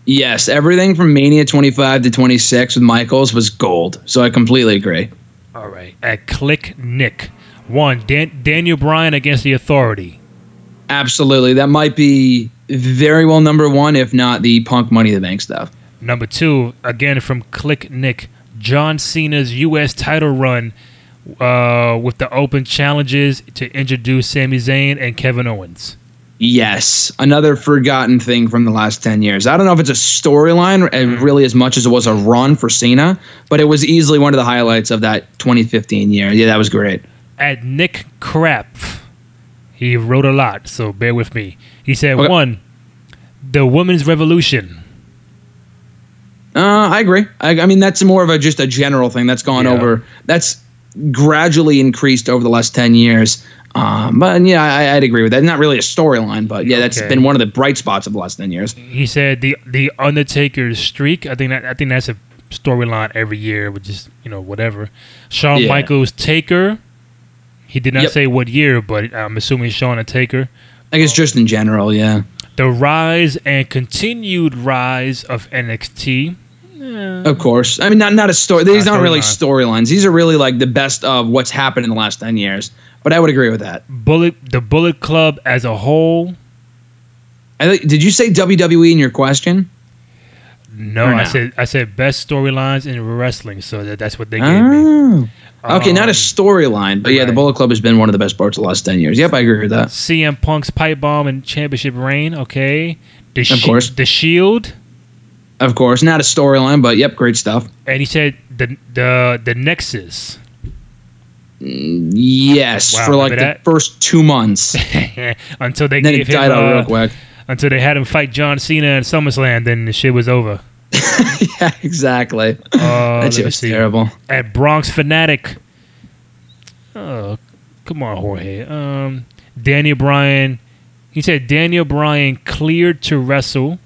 Yes, everything from Mania 25 to 26 with Michaels was gold. So I completely agree. All right. At Click Nick, one Dan- Daniel Bryan against the Authority. Absolutely, that might be very well number one, if not the Punk Money the Bank stuff. Number two, again from Click Nick, John Cena's U.S. title run uh, with the open challenges to introduce Sami Zayn and Kevin Owens. Yes, another forgotten thing from the last 10 years. I don't know if it's a storyline uh, really as much as it was a run for Cena, but it was easily one of the highlights of that 2015 year. Yeah, that was great. At Nick Krapf, he wrote a lot, so bear with me. He said, Okay. one, the women's revolution. Uh, I agree. I, I mean, that's more of a just a general thing that's gone Yeah. over. That's gradually increased over the last 10 years. Um, but yeah, I, I'd agree with that. Not really a storyline, but yeah, that's Okay. been one of the bright spots of the last 10 years. He said the the Undertaker's streak. I think that I think that's a storyline every year, which is you know whatever. Shawn Yeah. Michaels Taker. He did not Yep. say what year, but I'm assuming Shawn and Taker. I guess just in general, yeah. The rise and continued rise of NXT. Of course. I mean, not not a story. These Not aren't really storylines. These are really like the best of what's happened in the last 10 years. But I would agree with that. Bullet the Bullet Club as a whole. I think, did you say WWE in your question? No, Or I said I said best storylines in wrestling, so that, that's what they gave me. Oh. Okay, not a Um, storyline, but yeah, the. Bullet Club has been one of the best parts of the last 10 years. Yep, I agree with that. CM Punk's pipe bomb and championship reign. Okay, the Of course. the Shield. Of course, not a storyline, but yep, great stuff. And he said the the the Nexus. Yes, Wow, for like the that? first two months. until they then gave it him out uh, real quick. until they had him fight John Cena in SummerSlam. Then the shit was over. yeah, exactly. Uh, that shit was see. terrible. At Bronx Fanatic. Oh, come on, Jorge. Um, Daniel Bryan. He said Daniel Bryan cleared to wrestle.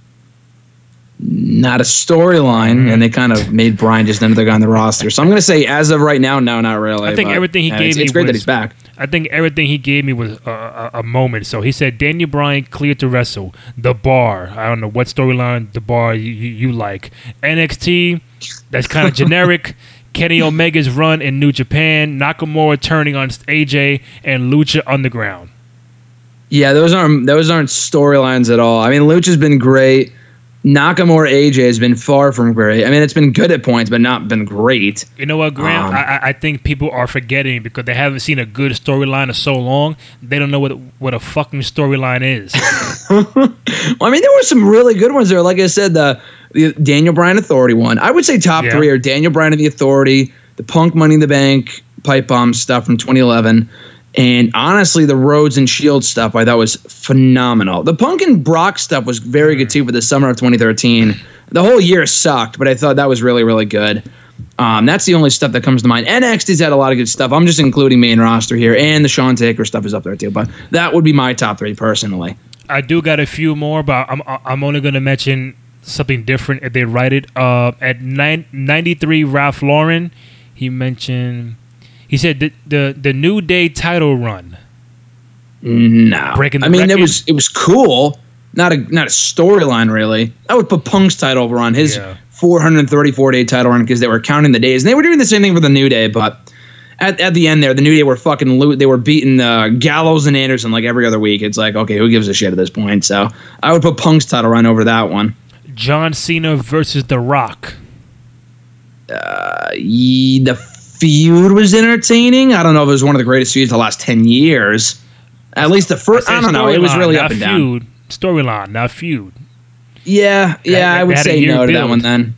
Not a storyline, and mm-hmm. they kind of made Bryan just another guy on the roster. So I'm going to say, as of right now, no, not really. I think everything he yeah, gave it's, me it's great that was- he's back. I think everything he gave me was a, a, a moment. So he said Daniel Bryan cleared to wrestle. The bar. I don't know what storyline the bar you, you, you like. NXT. That's kind of generic. Kenny Omega's run in New Japan. Nakamura turning on AJ and Lucha Underground. Yeah, those aren't those aren't storylines at all. I mean, Lucha's been great. Nakamura AJ has been far from great. I mean, it's been good at points, but not been great. You know what, Graham? Um, I, I- I think people are forgetting because they haven't seen a good storyline in so long. They don't know what what a fucking storyline is. Well, I mean, there were some really good ones there. Like I said, the, the Daniel Bryan Authority one. I would say top Yeah. three are Daniel Bryan and the Authority, the Punk Money in the Bank pipe bomb stuff from 2011, and honestly, the Rhodes and Shield stuff I thought was phenomenal. The Punk and Brock stuff was very good too for the summer of 2013. The whole year sucked, but I thought that was really really good. Um, that's the only stuff that comes to mind. NXT's had a lot of good stuff. I'm just including main roster here, and the Shawn Taker stuff is up there too. But that would be my top three personally. I do got a few more, but I'm I'm only gonna mention something different if they write it. Uh, at nine, 93, Ralph Lauren, he mentioned. He said the, the the New Day title run. No, Breaking the I mean, it was it was cool. Not a not a storyline really. I would put Punk's title over on his Yeah. 434 day title run because they were counting the days, and they were doing the same thing for the New Day. But at, at the end there, the New Day were fucking loot. They were beating uh, Gallows and Anderson like every other week. It's like okay, who gives a shit at this point? So I would put Punk's title run over that one. John Cena versus The Rock. Uh, ye- the feud was entertaining. I don't know if it was one of the greatest feuds of the last 10 years. At least the first. I, said don't know. It was really up and down. feud. Storyline, not feud. Yeah, yeah, They- I would they had a say no to that one then.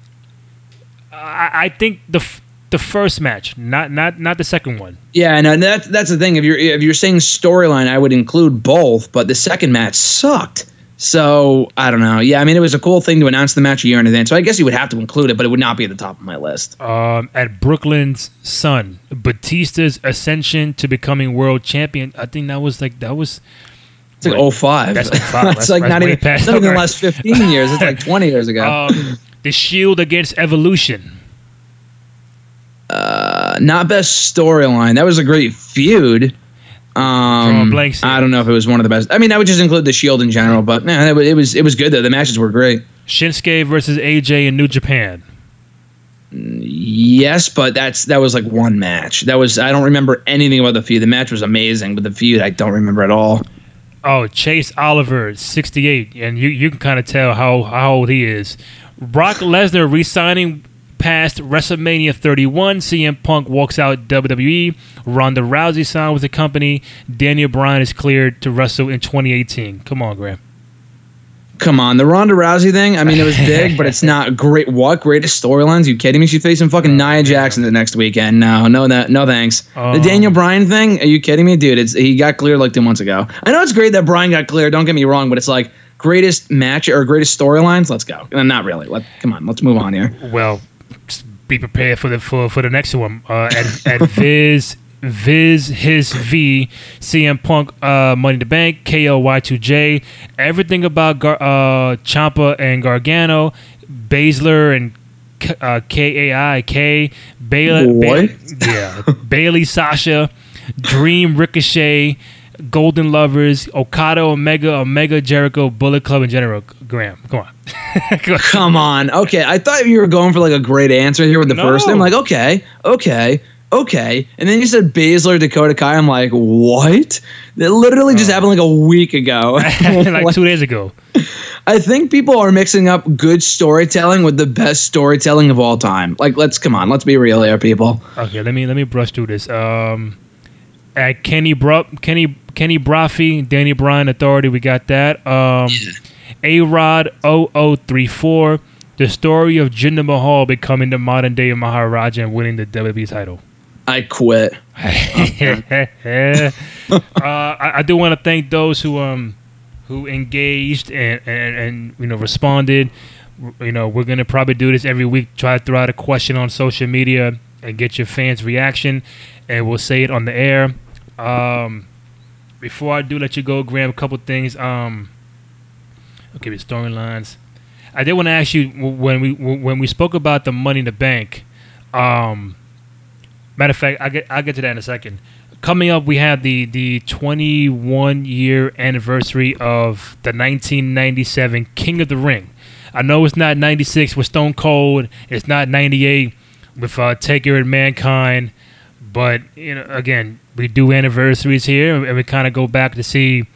I, I think the f- the first match, not not not the second one. Yeah, and that's that's the thing. If you're if you're saying storyline, I would include both, but the second match sucked. So I don't know. Yeah, I mean it was a cool thing to announce the match a year in advance. So I guess you would have to include it, but it would not be at the top of my list. Um, at Brooklyn's Sun, Batista's ascension to becoming world champion. I think that was like that was It's like Wait, 05. that's 05. It's That's- like that's not even, past- not even the last 15 years. It's like 20 years ago. um, the Shield against Evolution. Uh, not best storyline. That was a great feud. Um, From a blank slate. I don't know if it was one of the best. I mean, I would just include the Shield in general, but man, it was it was, it was good though. The matches were great. Shinsuke versus AJ in New Japan. Yes, but that's that was like one match. That was I don't remember anything about the feud. The match was amazing, but the feud I don't remember at all. Oh, Chase Oliver, 68, and you you can kind of tell how how old he is. Brock Lesnar re-signing past WrestleMania 31. CM Punk walks out WWE. Ronda Rousey signed with the company. Daniel Bryan is cleared to wrestle in 2018. Come on, Graham. Come on, the Ronda Rousey thing. I mean, it was big, but it's not great. What greatest storylines? You kidding me? She's facing fucking oh, Nia Jackson the next weekend. No, no, that, no, thanks. Oh. the Daniel Bryan thing. Are you kidding me, dude? It's he got cleared like two months ago. I know it's great that Bryan got cleared. Don't get me wrong, but it's like greatest match or greatest storylines. Let's go. Not really. Let come on. Let's move on here. Well, be prepared for the for, for the next one. Uh, at, at Viz Viz his V CM Punk uh, Money the Bank KO Y2J everything about Gar- uh, Ciampa and Gargano Baszler and K- uh, KAI Bayley What? yeah Bayley Sasha Dream Ricochet Golden Lovers Okada Omega Omega Jericho Bullet Club in general Graham come on Come on. Come on. Okay, I thought you were going for like a great answer here with the No. first name. I'm like, okay, okay, okay, and then you said Baszler, Dakota Kai. I'm like, what? That literally just happened like a week ago. like two days ago. I think people are mixing up good storytelling with the best storytelling of all time. Like, let's come on, let's be real here, people. Okay, let me let me brush through this. Um, at Kenny Bro, Kenny Kenny Brophy, Danny Bryan Authority, we got that. Um, A Rod 0034, the story of Jinder Mahal becoming the modern day Maharaja and winning the WWE title. I quit. uh, I, I do want to thank those who um who engaged and, and and you know responded. You know, we're gonna probably do this every week. Try to throw out a question on social media and get your fans' reaction, and we'll say it on the air. Um, before I do let you go, Graham, a couple things. Um, okay, the storylines. I did want to ask you when we when we spoke about the Money in the Bank. Um, Matter of fact, I get I'll get to that in a second. Coming up, we have the the 21 year anniversary of the 1997 King of the Ring. I know it's not 96 with Stone Cold. It's not 98 with uh, Taker and Mankind. But you know, again, we do anniversaries here, and we kind of go back to see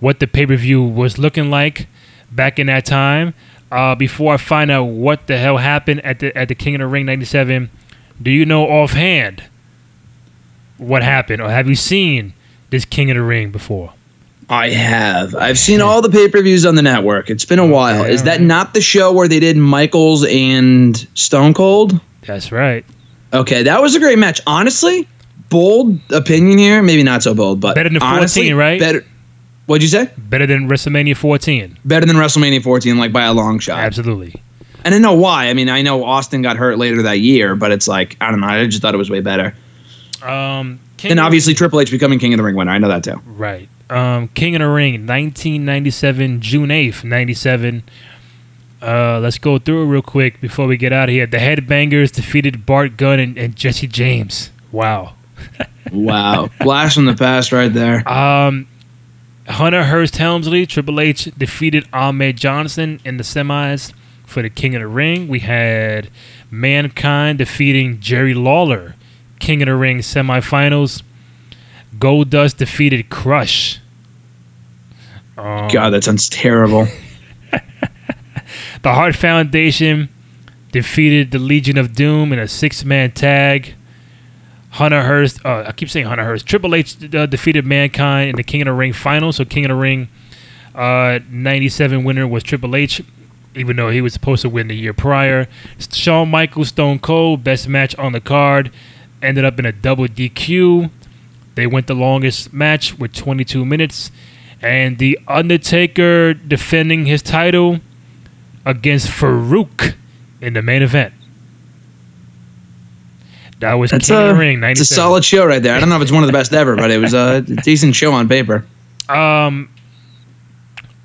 what the pay per view was looking like back in that time. Uh, before I find out what the hell happened at the at the King of the Ring '97, do you know offhand what happened, or have you seen this King of the Ring before? I have. I've seen all the pay per views on the network. It's been a while. Is that not the show where they did Michaels and Stone Cold? That's right. Okay, that was a great match. Honestly, bold opinion here. Maybe not so bold, but Better than 14, honestly, right? Better. What'd you say? Better than WrestleMania 14. Better than WrestleMania 14, like by a long shot. Absolutely. And I know why. I mean, I know Austin got hurt later that year, but it's like I don't know. I just thought it was way better. Um, King And obviously, Triple H becoming King of the Ring winner. I know that too. Right. Um, King of the Ring, 1997, June 8th, 97. Uh, let's go through it real quick before we get out of here. The Headbangers defeated Bart Gunn and, and Jesse James. Wow. Wow, blast from the past right there. Um, Hunter Hearst Helmsley, Triple H defeated Ahmed Johnson in the semis for the King of the Ring. We had Mankind defeating Jerry Lawler, King of the Ring semifinals. Goldust defeated Crush. Um, God, that sounds terrible. The Hart Foundation defeated the Legion of Doom in a six-man tag. Hunter Hearst, uh, I keep saying Hunter Hearst. Triple H uh, defeated Mankind in the King of the Ring final. So King of the Ring, uh, '97 winner was Triple H. even though he was supposed to win the year prior. Shawn Michaels, Stone Cold, best match on the card, ended up in a double DQ. They went the longest match with 22 minutes, and the Undertaker defending his title against Faarooq in the main event. That was That's King a, Ring. it's a solid show right there. I don't know if it's one of the best ever, but it was a decent show on paper. Um,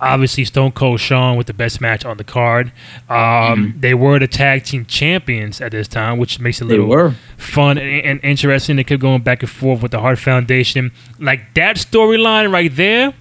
obviously Stone Cold Shawn with the best match on the card. Um, Mm-hmm. they were the tag team champions at this time, which makes it a little fun and, and interesting. They kept going back and forth with the Hart Foundation. Like that storyline right there,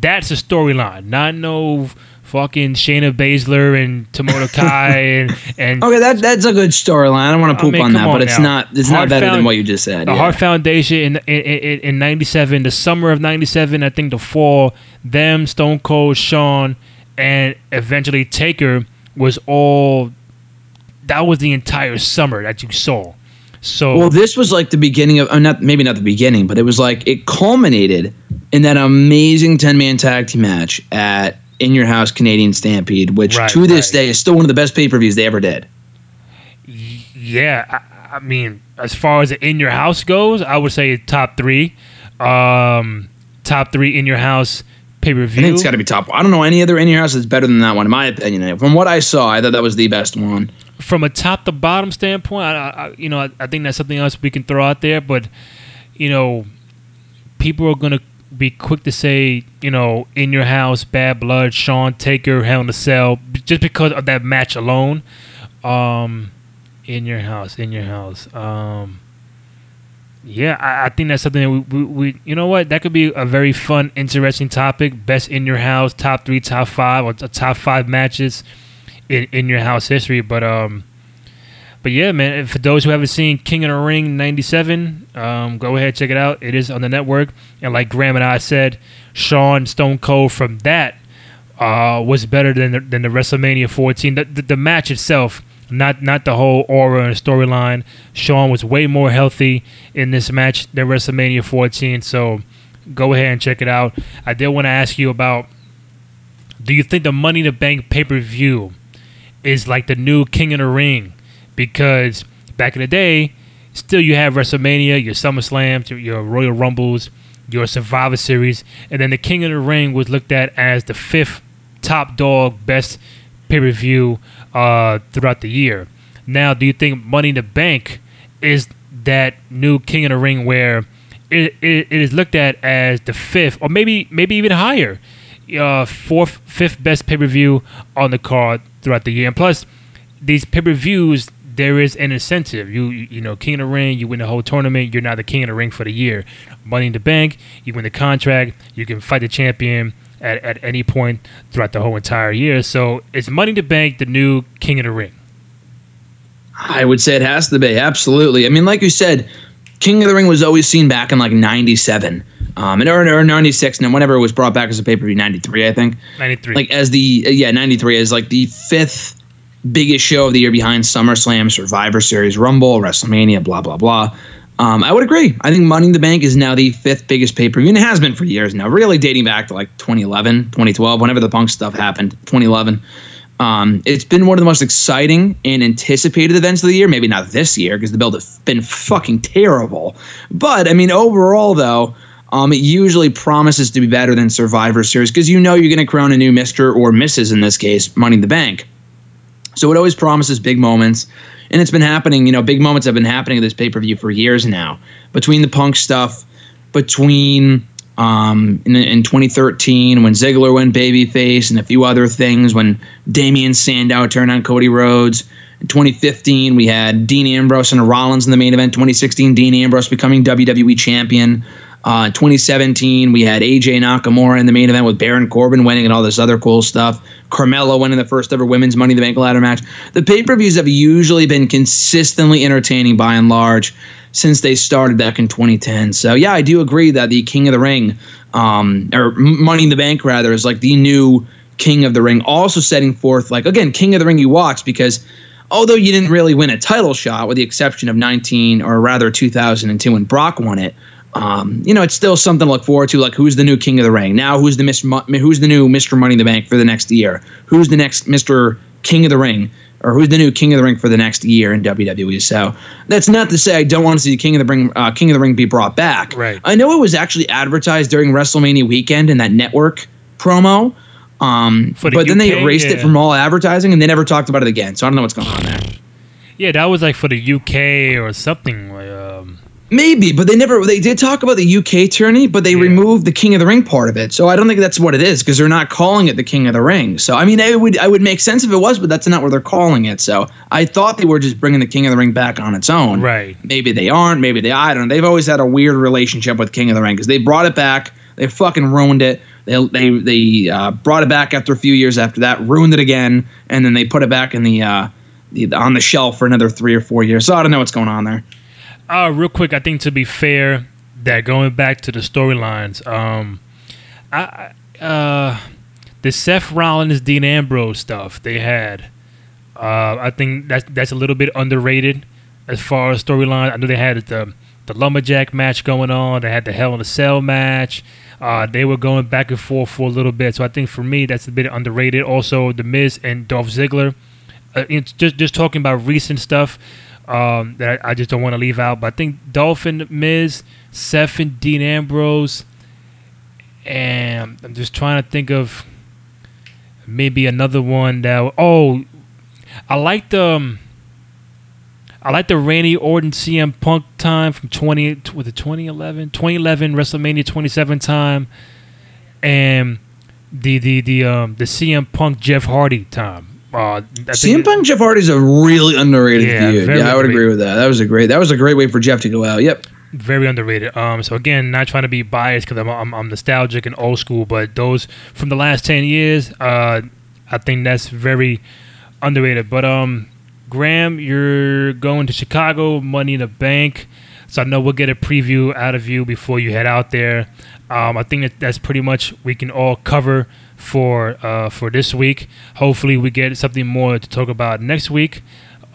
that's a storyline. Not no fucking Shayna Baszler and Tomoto Kai and and Okay, that that's a good storyline. I don't want to I poop mean, on that, on but it's not it's Hart not better Found- than what you just said. the yeah. Hart Foundation in in, in in '97, the summer of '97, I think the fall, them, Stone Cold, Shawn, and eventually Taker was all. That was the entire summer that you saw. So Well, this was like the beginning of, not maybe not the beginning, but it was like it culminated in that amazing ten man tag team match at In Your House Canadian Stampede, which Right, to this right. day is still one of the best pay per views they ever did. yeah, I, I mean, as far as the in your house goes, I would say top three, um, top three in your house pay per view. I think it's got to be top. I don't know any other In Your House that's better than that one, in my opinion. From what I saw, I thought that was the best one. from a top to bottom standpoint, I, I you know, I, I think that's something else we can throw out there. But you know, people are gonna be quick to say, you know, in your house, bad blood, Shawn Taker, Hell in a Cell, just because of that match alone. Um, in your house, in your house. Um, yeah, I, I think that's something that we, we, we, you know what, that could be a very fun, interesting topic. Best in your house, top three, top five, or top five matches in, in your house history. But um, but yeah, man. For those who haven't seen King of the Ring '97, um, go ahead check it out. It is on the network. And like Graham and I said, Shawn Stone Cold from that uh, was better than the, than the WrestleMania 14. The, the, the match itself, not not the whole aura and storyline. Shawn was way more healthy in this match than WrestleMania 14. So go ahead and check it out. I did want to ask you about. Do you think the Money in the Bank pay per view is like the new King of the Ring? Because back in the day, still you have WrestleMania, your SummerSlams, your, Royal Rumbles, your Survivor Series, and then the King of the Ring was looked at as the fifth top dog, best pay per view uh, throughout the year. Now, do you think Money in the Bank is that new King of the Ring where it, it, it is looked at as the fifth, or maybe maybe even higher, uh, fourth, fifth best pay per view on the card throughout the year? And plus, these pay per views, there is an incentive. You you know, King of the Ring, you win the whole tournament, you're now the King of the Ring for the year. Money in the Bank, you win the contract, you can fight the champion at, at any point throughout the whole entire year. So is Money in the Bank the new King of the Ring? I would say it has to be absolutely. I mean, like you said, King of the Ring was always seen back in like '97, um, and or, or '96, and then whenever it was brought back as a pay per view, '93, I think. Ninety three. Like as the yeah '93 as like the fifth biggest show of the year behind SummerSlam, Survivor Series, Rumble, WrestleMania, blah blah blah. Um, I would agree. I think Money in the Bank is now the fifth biggest pay per view, and it has been for years now, really dating back to like 2011, 2012, whenever the Punk stuff happened, 2011. Um, it's been one of the most exciting and anticipated events of the year. Maybe not this year because the build has been fucking terrible. But I mean, overall though, um, it usually promises to be better than Survivor Series because you know you're going to crown a new Mister or Mrs. in this case, Money in the Bank. So it always promises big moments, and it's been happening. You know, big moments have been happening at this pay per view for years now. Between the Punk stuff, between um, in, in 2013 when Ziggler went babyface, and a few other things when Damien Sandow turned on Cody Rhodes. In 2015, we had Dean Ambrose and Rollins in the main event. 2016, Dean Ambrose becoming WWE champion. Uh, 2017, we had AJ Nakamura in the main event with Baron Corbin winning and all this other cool stuff. Carmella winning the first ever women's Money in the Bank ladder match. The pay per views have usually been consistently entertaining by and large since they started back in 2010. So yeah, I do agree that the King of the Ring, um, or Money in the Bank rather, is like the new King of the Ring. Also setting forth like again King of the Ring you watch because although you didn't really win a title shot with the exception of 19 or rather 2002 when Brock won it. Um, you know, it's still something to look forward to. Like, who's the new King of the Ring? Now, who's the Mr. Who's the new Mr. Money in the Bank for the next year? Who's the next Mr. King of the Ring? Or who's the new King of the Ring for the next year in WWE? So that's not to say I don't want to see King of the Ring, uh, King of the Ring be brought back. Right. I know it was actually advertised during WrestleMania weekend in that network promo. Um, the but then they erased it from all advertising and they never talked about it again. So I don't know what's going on there. Yeah, that was like for the UK or something. Maybe, but they never. They did talk about the UK tourney, but they Yeah. removed the King of the Ring part of it. So I don't think that's what it is because they're not calling it the King of the Ring. So I mean, it would I would make sense if it was, but that's not what they're calling it. So I thought they were just bringing the King of the Ring back on its own. Right. Maybe they aren't. Maybe they. I don't know. They've always had a weird relationship with King of the Ring because they brought it back. They fucking ruined it. They they they uh, brought it back after a few years after that, ruined it again, and then they put it back in the. Uh, the, on the shelf for another three or four years. So I don't know what's going on there. Uh, real quick, I think to be fair, that going back to the storylines, um, I, uh, the Seth Rollins, Dean Ambrose stuff they had, uh, I think that's that's a little bit underrated as far as storyline. I know they had the the lumberjack match going on. They had the Hell in a Cell match. Uh, they were going back and forth for a little bit. So I think for me, that's a bit underrated. Also, the Miz and Dolph Ziggler. Uh, it's just just talking about recent stuff um, that I, I just don't want to leave out. But I think Dolphin, Miz, Seth, and Dean Ambrose, and I'm just trying to think of maybe another one that. Oh, I like the. Um, I like the Randy Orton CM Punk time from 20 with the 2011 2011 WrestleMania 27 time and the the the um the CM Punk Jeff Hardy time. Uh, CM Punk Jeff Hardy's a really underrated Yeah, feud. Yeah, I would underrated. agree with that. That was a great. That was a great way for Jeff to go out. Yep. very underrated. Um, so again, not trying to be biased because I'm, I'm I'm nostalgic and old school, but those from the last ten years, uh, I think that's very underrated. But um, Graham, you're going to Chicago, Money in the Bank, so I know we'll get a preview out of you before you head out there. Um, I think that that's pretty much we can all cover for uh, for this week. Hopefully, we get something more to talk about next week.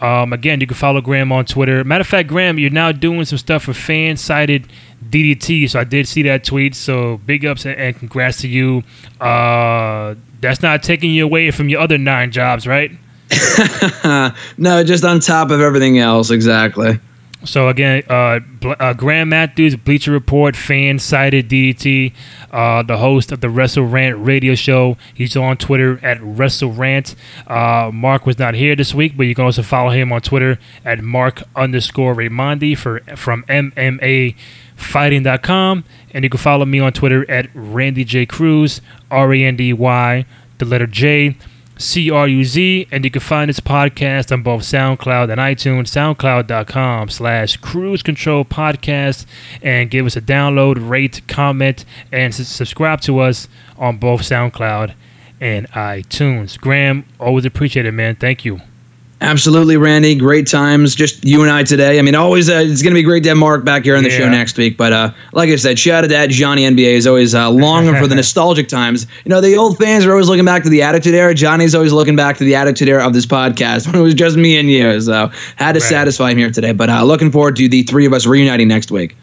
Um, again, you can follow Graham on Twitter. Matter of fact, Graham, you're now doing some stuff for fan sided DDT. So I did see that tweet. So big ups and, congrats to you. Uh, that's not taking you away from your other nine jobs, right? no, just on top of everything else. Exactly. So again, uh, uh, Graham Matthews, Bleacher Report, fan sided DDT, uh, the host of the Wrestle Rant radio show. He's on Twitter at Wrestle Rant. Uh, Marc was not here this week, but you can also follow him on Twitter at Marc underscore Raimondi for from MMA fighting.com and you can follow me on Twitter at Randy J Cruz R A N D Y the letter J C R U Z, and you can find this podcast on both SoundCloud and iTunes, soundcloud.com slash cruz control podcast, and give us a download, rate, comment, and subscribe to us on both SoundCloud and iTunes. Graham, always appreciate it, man. Thank you. Absolutely, Randy. Great times. Just you and I today. I mean, always. Uh, it's going to be great to have Marc back here on the show next week. But uh, like I said, shout out to that Johnny NBA is always uh, longing for the nostalgic times. You know, the old fans are always looking back to the Attitude Era. Johnny's always looking back to the Attitude Era of this podcast when it was just me and you. So had to Right. satisfy him here today. But uh, looking forward to the three of us reuniting next week.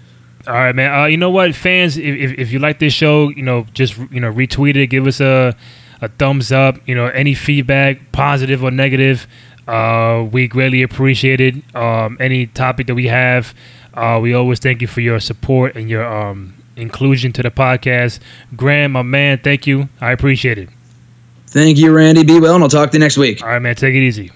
All right, man. Uh, you know what, fans? If, if, if you like this show, you know, just you know, retweet it, give us a a thumbs up. You know, any feedback, positive or negative, uh, we greatly appreciate it. Um, any topic that we have, uh, we always thank you for your support and your um, inclusion to the podcast. Graham, my man, thank you. I appreciate it. Thank you, Randy. Be well, and I'll talk to you next week. All right, man. Take it easy.